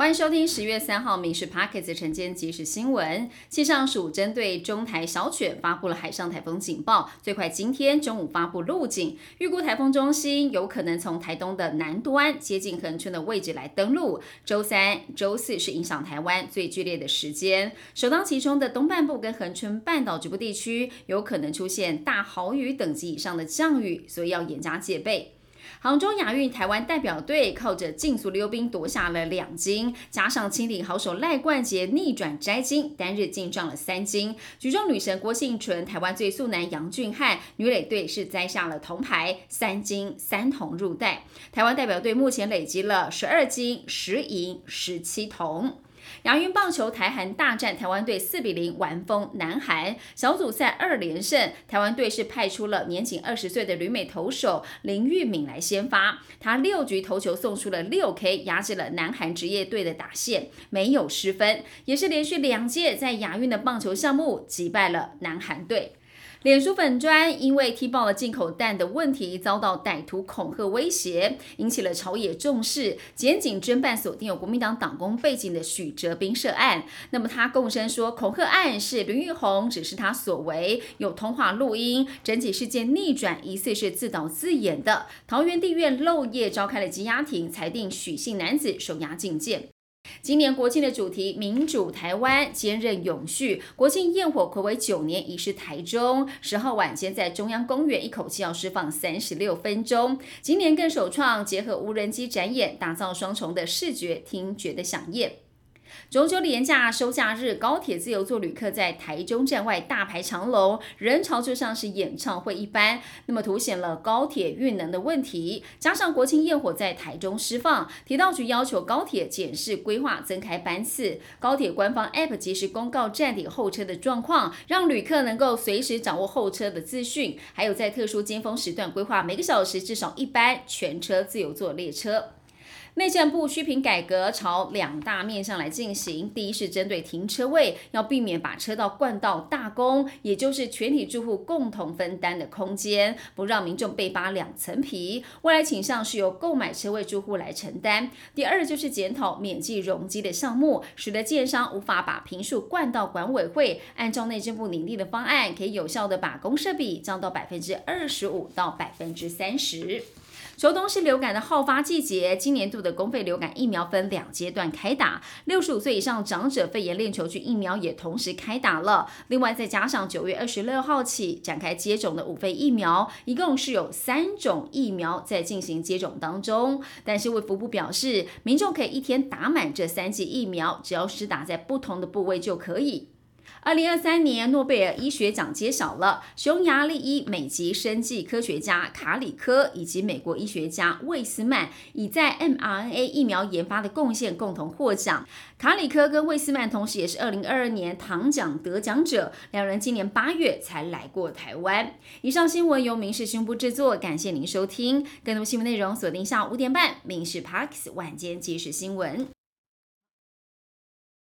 欢迎收听十月三号《民事 Pockets》晨间即时新闻。气象署针对中台小犬发布了海上台风警报，最快今天中午发布路警，预估台风中心有可能从台东的南端接近恒春的位置来登陆。周三、周四是影响台湾最剧烈的时间，首当其冲的东半部跟恒春半岛局部地区有可能出现大豪雨等级以上的降雨，所以要严加戒备。杭州亚运台湾代表队靠着竞速溜冰夺下了两金，加上轻艇好手赖冠杰逆转摘金，单日净赚了三金。举重女神郭幸纯、台湾最速男杨俊翰，女垒队是摘下了铜牌，三金三铜入袋。台湾代表队目前累积了十二金、十银、十七铜。亚运棒球台韩大战，台湾队四比零完封南韩，小组赛二连胜。台湾队是派出了年仅二十岁的旅美投手林玉敏来先发，他六局投球送出了六 K，压制了南韩职业队的打线，没有失分，也是连续两届在亚运的棒球项目击败了南韩队。脸书粉砖因为踢爆了进口蛋的问题，遭到歹徒恐吓威胁，引起了朝野重视。检警侦办锁定有国民党党工背景的许哲斌涉案。那么他供称说，恐吓案是林玉红指示他所为，有通话录音，整体事件逆转，疑似是自导自演的。桃园地院漏夜召开了羁押庭，裁定许姓男子收押禁见。今年国庆的主题“民主台湾，坚韧永续”。国庆焰火暌违九年，已是台中。十号晚间在中央公园，一口气要释放三十六分钟。今年更首创结合无人机展演，打造双重的视觉、听觉的响宴。中秋连假收假日，高铁自由座旅客在台中站外大排长龙，人潮就像是演唱会一般，那么凸显了高铁运能的问题。加上国庆焰火在台中释放，铁道局要求高铁检视规划，增开班次。高铁官方 App 及时公告站点候车的状况，让旅客能够随时掌握候车的资讯。还有在特殊尖峰时段规划每个小时至少一班全车自由座列车。内政部虚评改革朝两大面向来进行，第一是针对停车位，要避免把车道灌到大公，也就是全体住户共同分担的空间，不让民众被扒两层皮。未来倾向是由购买车位住户来承担。第二就是检讨免计容积的项目，使得建商无法把平数灌到管委会，按照内政部拟定的方案，可以有效的把公设比降到百分之二十五到百分之三十。秋冬是流感的好发季节，今年度的公费流感疫苗分两阶段开打，六十五岁以上长者肺炎链球菌疫苗也同时开打了。另外再加上九月二十六号起展开接种的五费疫苗，一共是有三种疫苗在进行接种当中。但是卫福部表示，民众可以一天打满这三剂疫苗，只要是打在不同的部位就可以。二零二三年诺贝尔医学奖揭晓了，匈牙利医美籍生计科学家卡里科以及美国医学家魏斯曼以在 mRNA 疫苗研发的贡献共同获奖。卡里科跟魏斯曼同时也是二零二二年糖奖得奖者，两人今年八月才来过台湾。以上新闻由民事新闻部制作，感谢您收听。更多新闻内容锁定下午五点半《民事 Parks 晚间即时新闻》。